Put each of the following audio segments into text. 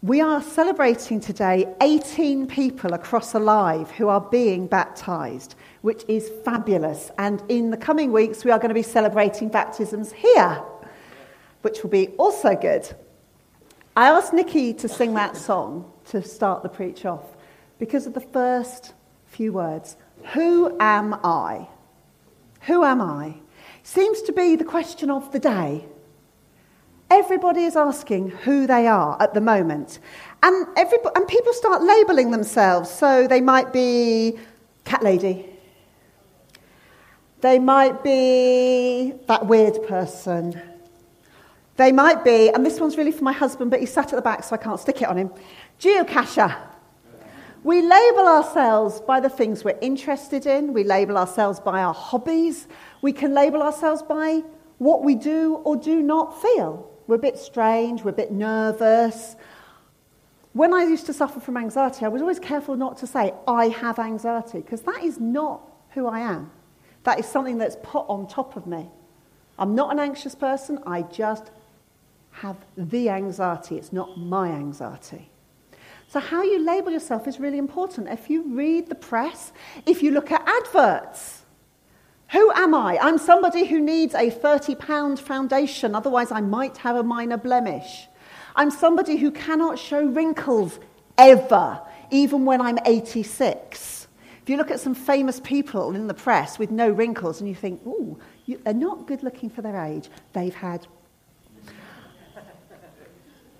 We are celebrating today 18 people across Alive who are being baptized, which is fabulous. And in the coming weeks, we are going to be celebrating baptisms here, which will be also good. I asked Nikki to sing that song to start the preach off because of the first few words Who am I? Who am I? Seems to be the question of the day. Everybody is asking who they are at the moment. And, and people start labeling themselves. So they might be cat lady. They might be that weird person. They might be, and this one's really for my husband, but he's sat at the back so I can't stick it on him. Geocacher. We label ourselves by the things we're interested in. We label ourselves by our hobbies. We can label ourselves by what we do or do not feel. We're a bit strange, we're a bit nervous. When I used to suffer from anxiety, I was always careful not to say, I have anxiety, because that is not who I am. That is something that's put on top of me. I'm not an anxious person, I just have the anxiety. It's not my anxiety. So, how you label yourself is really important. If you read the press, if you look at adverts, who am I? I'm somebody who needs a £30 foundation, otherwise, I might have a minor blemish. I'm somebody who cannot show wrinkles ever, even when I'm 86. If you look at some famous people in the press with no wrinkles and you think, ooh, you, they're not good looking for their age, they've had.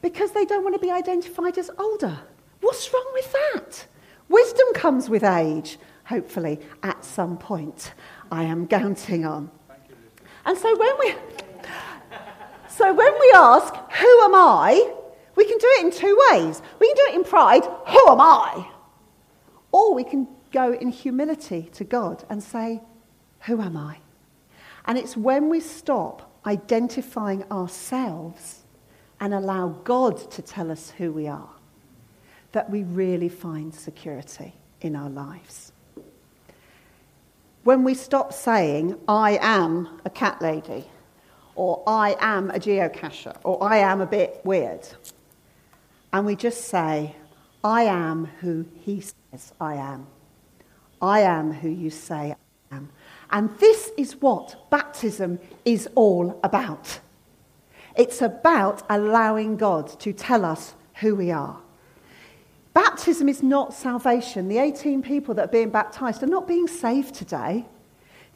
because they don't want to be identified as older. What's wrong with that? Wisdom comes with age, hopefully, at some point. I am counting on. And so when we so when we ask, who am I? We can do it in two ways. We can do it in pride, who am I? Or we can go in humility to God and say, who am I? And it's when we stop identifying ourselves and allow God to tell us who we are that we really find security in our lives when we stop saying, I am a cat lady, or I am a geocacher, or I am a bit weird, and we just say, I am who he says I am. I am who you say I am. And this is what baptism is all about. It's about allowing God to tell us who we are. Baptism is not salvation. The 18 people that are being baptized are not being saved today.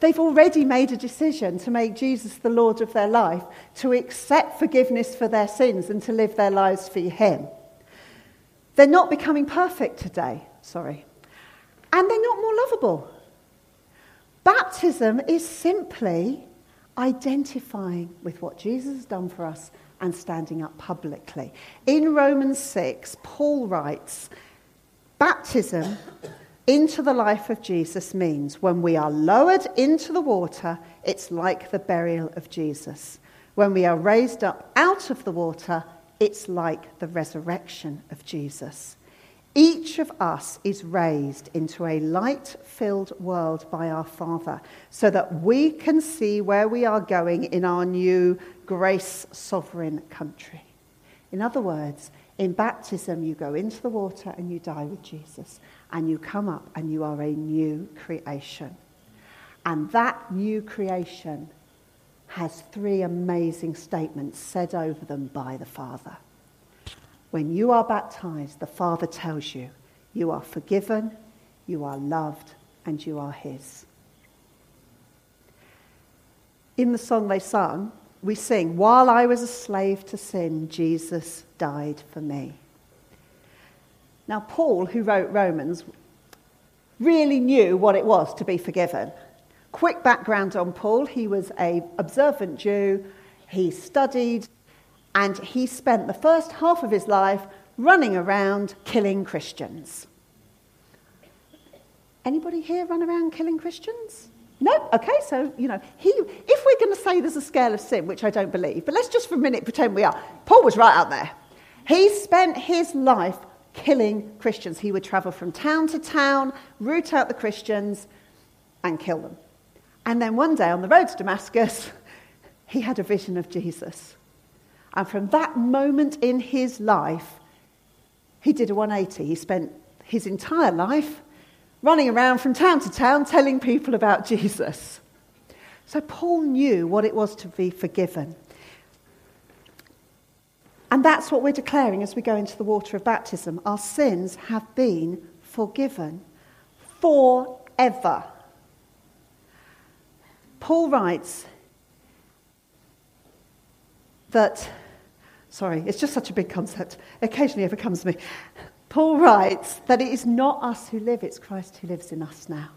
They've already made a decision to make Jesus the Lord of their life, to accept forgiveness for their sins, and to live their lives for Him. They're not becoming perfect today, sorry. And they're not more lovable. Baptism is simply identifying with what Jesus has done for us and standing up publicly. In Romans 6, Paul writes Baptism into the life of Jesus means when we are lowered into the water, it's like the burial of Jesus. When we are raised up out of the water, it's like the resurrection of Jesus. Each of us is raised into a light filled world by our Father so that we can see where we are going in our new grace sovereign country. In other words, in baptism, you go into the water and you die with Jesus, and you come up and you are a new creation. And that new creation has three amazing statements said over them by the Father. When you are baptized, the Father tells you you are forgiven, you are loved, and you are His. In the song they sung, we sing, While I was a slave to sin, Jesus died for me. Now, Paul, who wrote Romans, really knew what it was to be forgiven. Quick background on Paul he was a observant Jew, he studied and he spent the first half of his life running around killing Christians. Anybody here run around killing Christians? No? Okay, so, you know, he, if we're going to say there's a scale of sin, which I don't believe, but let's just for a minute pretend we are. Paul was right out there. He spent his life killing Christians. He would travel from town to town, root out the Christians, and kill them. And then one day on the road to Damascus, he had a vision of Jesus. And from that moment in his life, he did a 180. He spent his entire life running around from town to town telling people about Jesus. So Paul knew what it was to be forgiven. And that's what we're declaring as we go into the water of baptism. Our sins have been forgiven forever. Paul writes that, sorry, it's just such a big concept. Occasionally it comes to me. Paul writes that it is not us who live, it's Christ who lives in us now.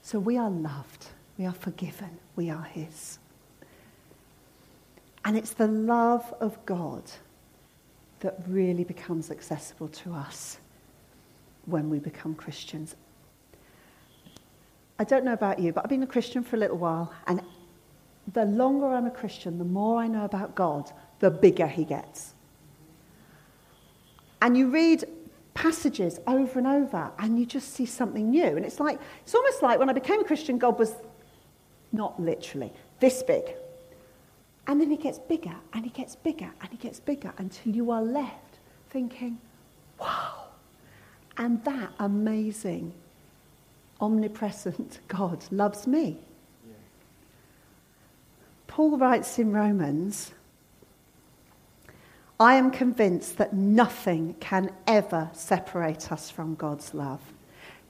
So we are loved, we are forgiven, we are his. And it's the love of God that really becomes accessible to us when we become Christians. I don't know about you, but I've been a Christian for a little while, and the longer I'm a Christian, the more I know about God, the bigger he gets. And you read passages over and over, and you just see something new. And it's like, it's almost like when I became a Christian, God was not literally this big. And then he gets bigger, and he gets bigger, and he gets bigger until you are left thinking, wow. And that amazing, omnipresent God loves me. Paul writes in Romans, I am convinced that nothing can ever separate us from God's love.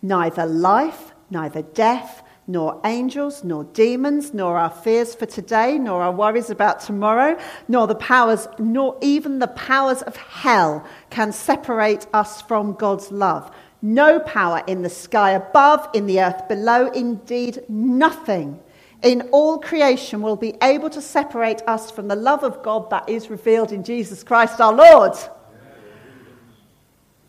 Neither life, neither death, nor angels, nor demons, nor our fears for today, nor our worries about tomorrow, nor the powers, nor even the powers of hell can separate us from God's love. No power in the sky above, in the earth below, indeed nothing in all creation will be able to separate us from the love of God that is revealed in Jesus Christ our Lord.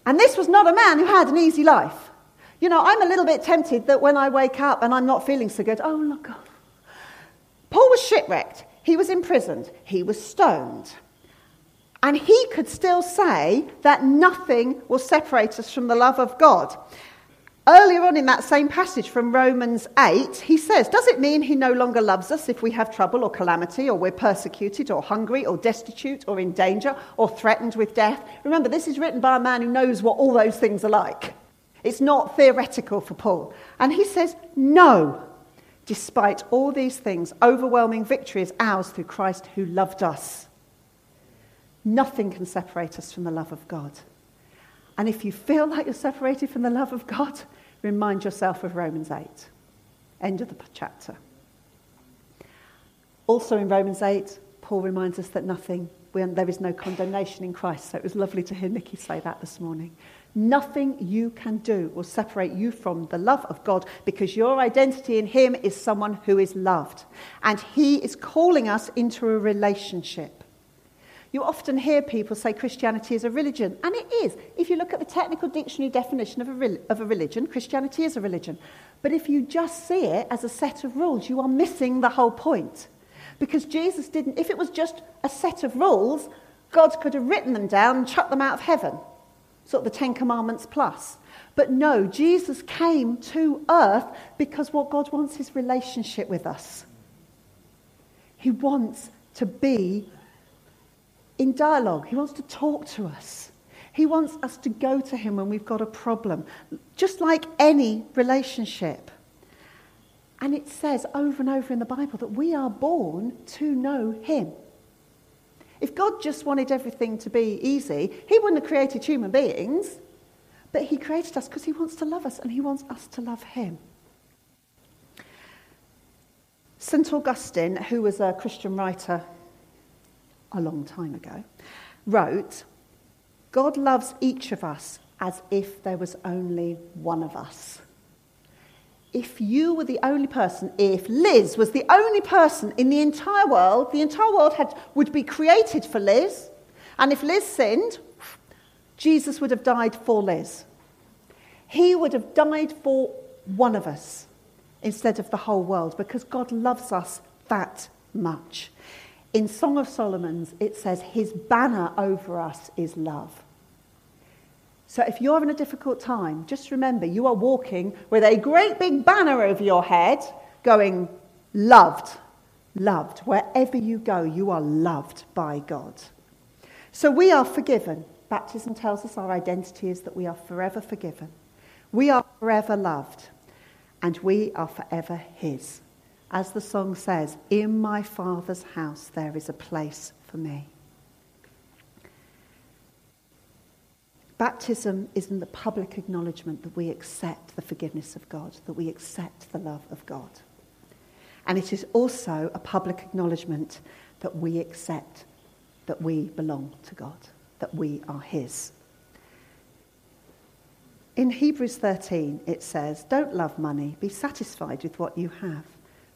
And this was not a man who had an easy life. You know, I'm a little bit tempted that when I wake up and I'm not feeling so good, oh, look. Paul was shipwrecked. He was imprisoned. He was stoned. And he could still say that nothing will separate us from the love of God. Earlier on in that same passage from Romans 8, he says, Does it mean he no longer loves us if we have trouble or calamity, or we're persecuted, or hungry, or destitute, or in danger, or threatened with death? Remember, this is written by a man who knows what all those things are like. It's not theoretical for Paul. And he says, No. Despite all these things, overwhelming victory is ours through Christ who loved us. Nothing can separate us from the love of God. And if you feel like you're separated from the love of God, remind yourself of Romans 8. End of the chapter. Also in Romans 8, Paul reminds us that nothing, there is no condemnation in Christ. So it was lovely to hear Nikki say that this morning. Nothing you can do will separate you from the love of God because your identity in Him is someone who is loved. And He is calling us into a relationship. You often hear people say Christianity is a religion, and it is. If you look at the technical dictionary definition of a, re- of a religion, Christianity is a religion. But if you just see it as a set of rules, you are missing the whole point. Because Jesus didn't, if it was just a set of rules, God could have written them down and chucked them out of heaven. Sort of the Ten Commandments plus. But no, Jesus came to earth because what God wants is relationship with us. He wants to be in dialogue. He wants to talk to us. He wants us to go to him when we've got a problem, just like any relationship. And it says over and over in the Bible that we are born to know him. If God just wanted everything to be easy, he wouldn't have created human beings. But he created us because he wants to love us and he wants us to love him. St. Augustine, who was a Christian writer a long time ago, wrote, God loves each of us as if there was only one of us. If you were the only person, if Liz was the only person in the entire world, the entire world had, would be created for Liz, and if Liz sinned, Jesus would have died for Liz. He would have died for one of us instead of the whole world because God loves us that much. In Song of Solomon's, it says, His banner over us is love. So if you're in a difficult time, just remember you are walking with a great big banner over your head going, Loved, loved. Wherever you go, you are loved by God. So we are forgiven. Baptism tells us our identity is that we are forever forgiven, we are forever loved, and we are forever His. As the song says, In my Father's house there is a place for me. Baptism isn't the public acknowledgement that we accept the forgiveness of God, that we accept the love of God. And it is also a public acknowledgement that we accept that we belong to God, that we are His. In Hebrews 13, it says, Don't love money, be satisfied with what you have.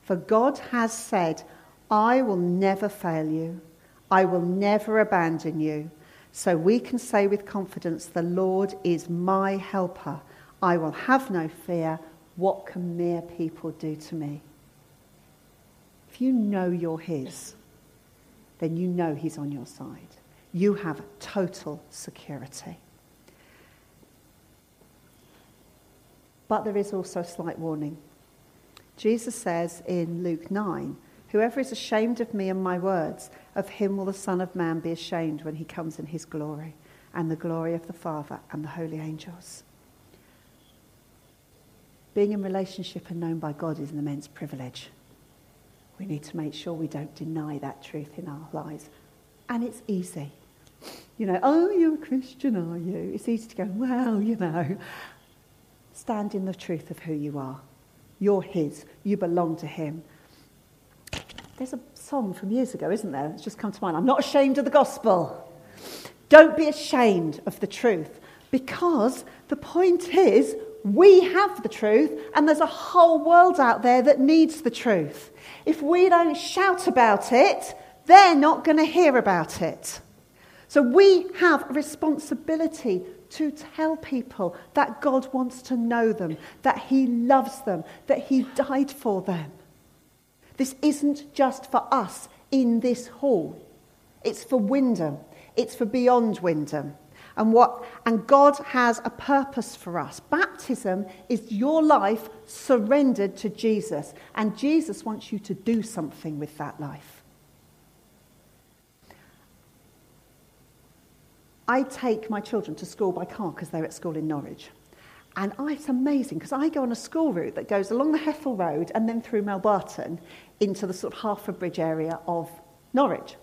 For God has said, I will never fail you, I will never abandon you. So we can say with confidence, The Lord is my helper. I will have no fear. What can mere people do to me? If you know you're His, then you know He's on your side. You have total security. But there is also a slight warning. Jesus says in Luke 9, Whoever is ashamed of me and my words, of him will the Son of Man be ashamed when he comes in his glory and the glory of the Father and the holy angels. Being in relationship and known by God is an immense privilege. We need to make sure we don't deny that truth in our lives. And it's easy. You know, oh, you're a Christian, are you? It's easy to go, well, you know. Stand in the truth of who you are. You're His. You belong to Him. There's a song from years ago, isn't there? It's just come to mind. I'm not ashamed of the gospel. Don't be ashamed of the truth because the point is we have the truth and there's a whole world out there that needs the truth. If we don't shout about it, they're not going to hear about it. So we have a responsibility to tell people that God wants to know them, that He loves them, that He died for them. This isn't just for us in this hall. It's for Wymondham. It's for beyond Wymondham. And, what, and God has a purpose for us. Baptism is your life surrendered to Jesus. And Jesus wants you to do something with that life. I take my children to school by car because they're at school in Norwich. And I, it's amazing because I go on a school route that goes along the Hethel Road and then through Mulbarton into the sort of Harford Bridge area of Norwich.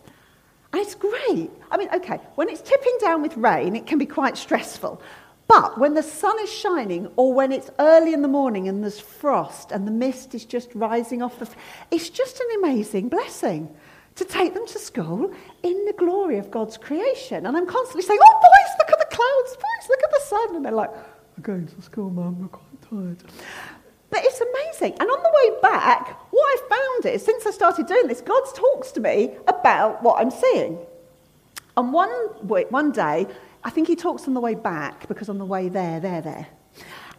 And it's great. I mean, okay, when it's tipping down with rain, it can be quite stressful. But when the sun is shining, or when it's early in the morning and there's frost and the mist is just rising off the. It's just an amazing blessing to take them to school in the glory of God's creation. And I'm constantly saying, Oh, boys, look at the clouds, boys, look at the sun. And they're like, I'm going to school, Mum, I'm quite tired. But it's amazing. And on the way back, what I found is, since I started doing this, God talks to me about what I'm seeing. And one, one day, I think he talks on the way back, because on the way there, they're there.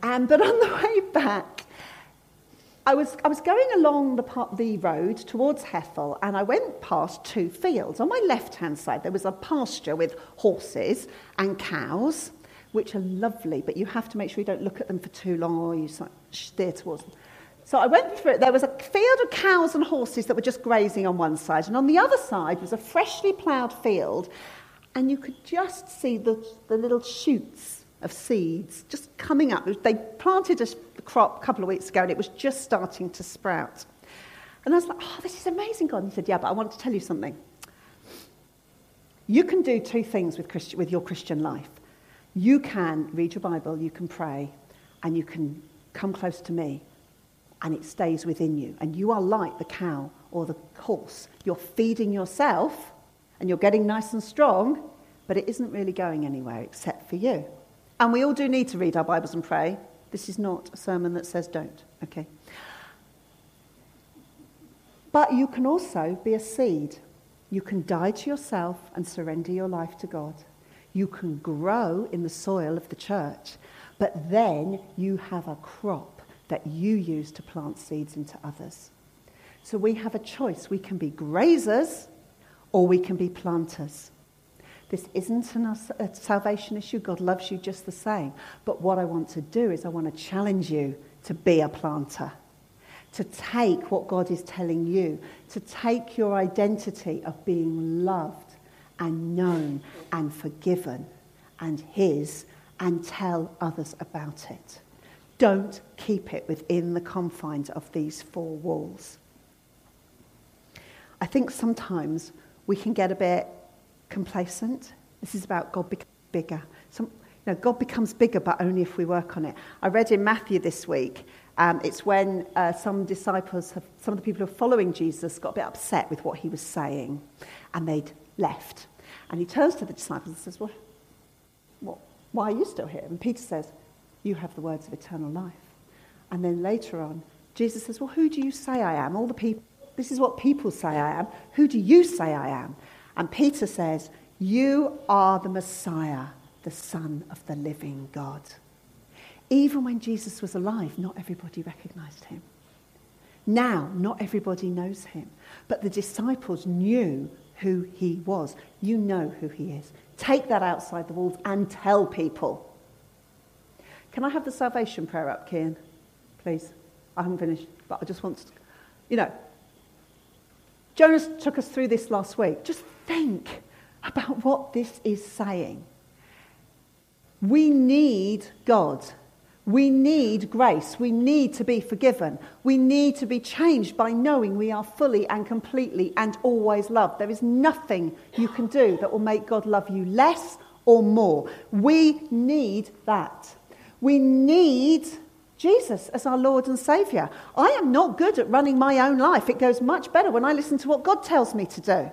Um, but on the way back, I was, I was going along the, the road towards Hethel and I went past two fields. On my left hand side, there was a pasture with horses and cows which are lovely, but you have to make sure you don't look at them for too long or you steer towards them. So I went through it. There was a field of cows and horses that were just grazing on one side, and on the other side was a freshly ploughed field, and you could just see the, the little shoots of seeds just coming up. They planted a crop a couple of weeks ago, and it was just starting to sprout. And I was like, oh, this is amazing, God. And he said, yeah, but I want to tell you something. You can do two things with, Christi- with your Christian life. You can read your Bible, you can pray, and you can come close to me, and it stays within you. And you are like the cow or the horse. You're feeding yourself, and you're getting nice and strong, but it isn't really going anywhere except for you. And we all do need to read our Bibles and pray. This is not a sermon that says don't, okay? But you can also be a seed. You can die to yourself and surrender your life to God. You can grow in the soil of the church, but then you have a crop that you use to plant seeds into others. So we have a choice. We can be grazers or we can be planters. This isn't a salvation issue. God loves you just the same. But what I want to do is I want to challenge you to be a planter, to take what God is telling you, to take your identity of being loved and known and forgiven and His and tell others about it. Don't keep it within the confines of these four walls. I think sometimes we can get a bit complacent. This is about God becoming bigger. Some, you know, God becomes bigger, but only if we work on it. I read in Matthew this week, um, it's when uh, some disciples, have, some of the people who are following Jesus, got a bit upset with what he was saying, and they'd left. And he turns to the disciples and says, Well, what, why are you still here? And Peter says, You have the words of eternal life. And then later on, Jesus says, Well, who do you say I am? All the people, this is what people say I am. Who do you say I am? And Peter says, You are the Messiah, the Son of the living God. Even when Jesus was alive, not everybody recognized him. Now, not everybody knows him. But the disciples knew who he was. You know who he is. Take that outside the walls and tell people. Can I have the salvation prayer up, Kian? Please. I haven't finished, but I just want to, you know, Jonas took us through this last week. Just think about what this is saying. We need God we need grace. We need to be forgiven. We need to be changed by knowing we are fully and completely and always loved. There is nothing you can do that will make God love you less or more. We need that. We need Jesus as our Lord and Saviour. I am not good at running my own life. It goes much better when I listen to what God tells me to do.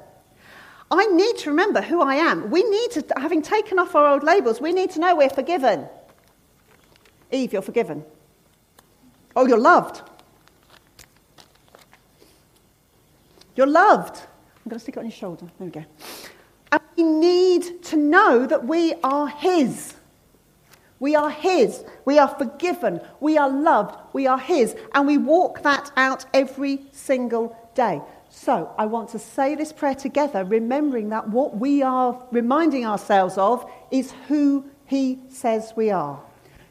I need to remember who I am. We need to, having taken off our old labels, we need to know we're forgiven. Eve, you're forgiven. Oh, you're loved. You're loved. I'm going to stick it on your shoulder. There we go. And we need to know that we are His. We are His. We are forgiven. We are loved. We are His. And we walk that out every single day. So I want to say this prayer together, remembering that what we are reminding ourselves of is who He says we are.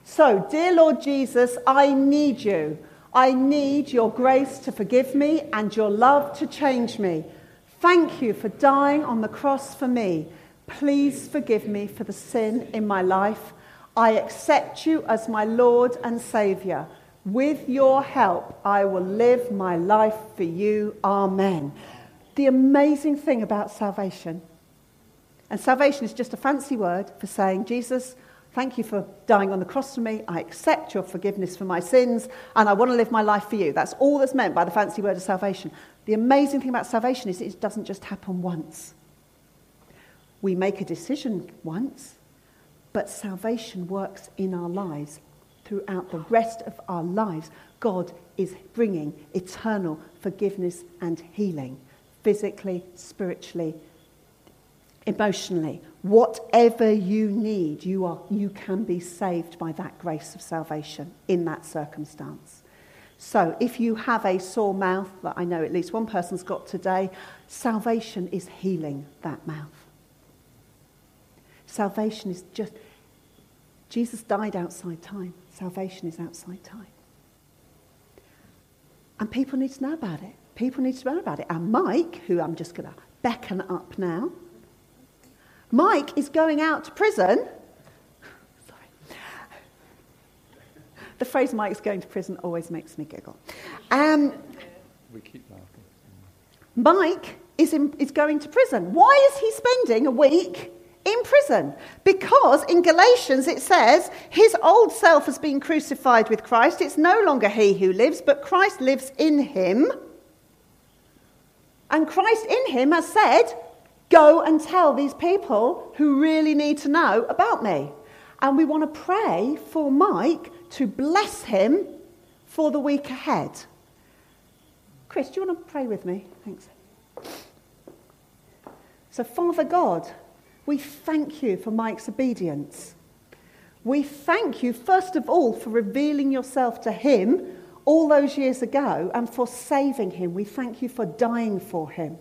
So, dear Lord Jesus, I need you. I need your grace to forgive me and your love to change me. Thank you for dying on the cross for me. Please forgive me for the sin in my life. I accept you as my Lord and Saviour. With your help, I will live my life for you. Amen. The amazing thing about salvation, and salvation is just a fancy word for saying, Jesus, Thank you for dying on the cross for me. I accept your forgiveness for my sins, and I want to live my life for you. That's all that's meant by the fancy word of salvation. The amazing thing about salvation is it doesn't just happen once. We make a decision once, but salvation works in our lives throughout the rest of our lives. God is bringing eternal forgiveness and healing, physically, spiritually, emotionally, whatever you need, you, are, you can be saved by that grace of salvation in that circumstance. So, if you have a sore mouth, that I know at least one person's got today, salvation is healing that mouth. Salvation is just, Jesus died outside time. Salvation is outside time. And people need to know about it. People need to know about it. And Mike, who I'm just going to beckon up now, Mike is going out to prison. Sorry. The phrase Mike's going to prison always makes me giggle. Um, we keep laughing. Mike is, in, is going to prison. Why is he spending a week in prison? Because in Galatians it says his old self has been crucified with Christ. It's no longer he who lives, but Christ lives in him. And Christ in him has said, Go and tell these people who really need to know about me. And we want to pray for Mike to bless him for the week ahead. Chris, do you want to pray with me? Thanks. So, Father God, we thank you for Mike's obedience. We thank you, first of all, for revealing yourself to him all those years ago and for saving him. We thank you for dying for him.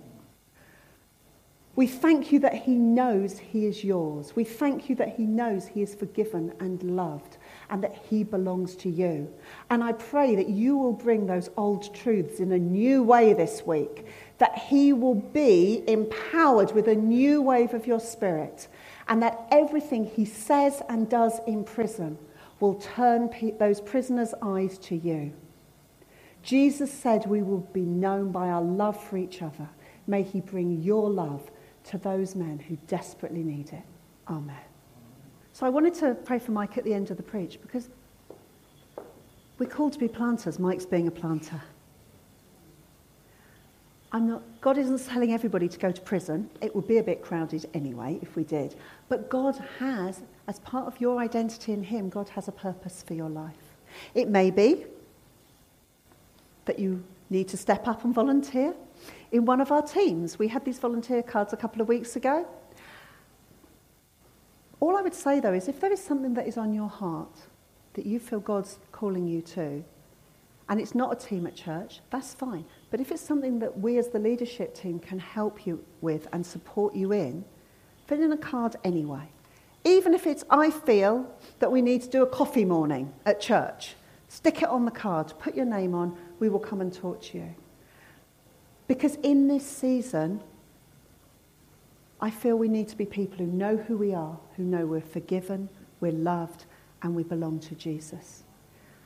We thank you that he knows he is yours. We thank you that he knows he is forgiven and loved and that he belongs to you. And I pray that you will bring those old truths in a new way this week, that he will be empowered with a new wave of your spirit and that everything he says and does in prison will turn pe- those prisoners' eyes to you. Jesus said we will be known by our love for each other. May he bring your love to those men who desperately need it. Amen. So I wanted to pray for Mike at the end of the preach because we're called to be planters, Mike's being a planter. I'm not, God isn't telling everybody to go to prison. It would be a bit crowded anyway if we did. But God has, as part of your identity in Him, God has a purpose for your life. It may be that you need to step up and volunteer. In one of our teams, we had these volunteer cards a couple of weeks ago. All I would say though is if there is something that is on your heart that you feel God's calling you to, and it's not a team at church, that's fine. But if it's something that we as the leadership team can help you with and support you in, fill in a card anyway. Even if it's, I feel that we need to do a coffee morning at church, stick it on the card, put your name on, we will come and talk to you. Because in this season, I feel we need to be people who know who we are, who know we're forgiven, we're loved, and we belong to Jesus.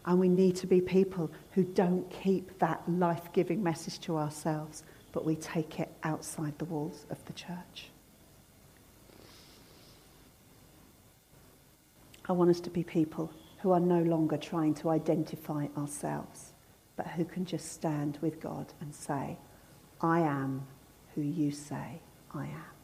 And we need to be people who don't keep that life giving message to ourselves, but we take it outside the walls of the church. I want us to be people who are no longer trying to identify ourselves, but who can just stand with God and say, I am who you say I am.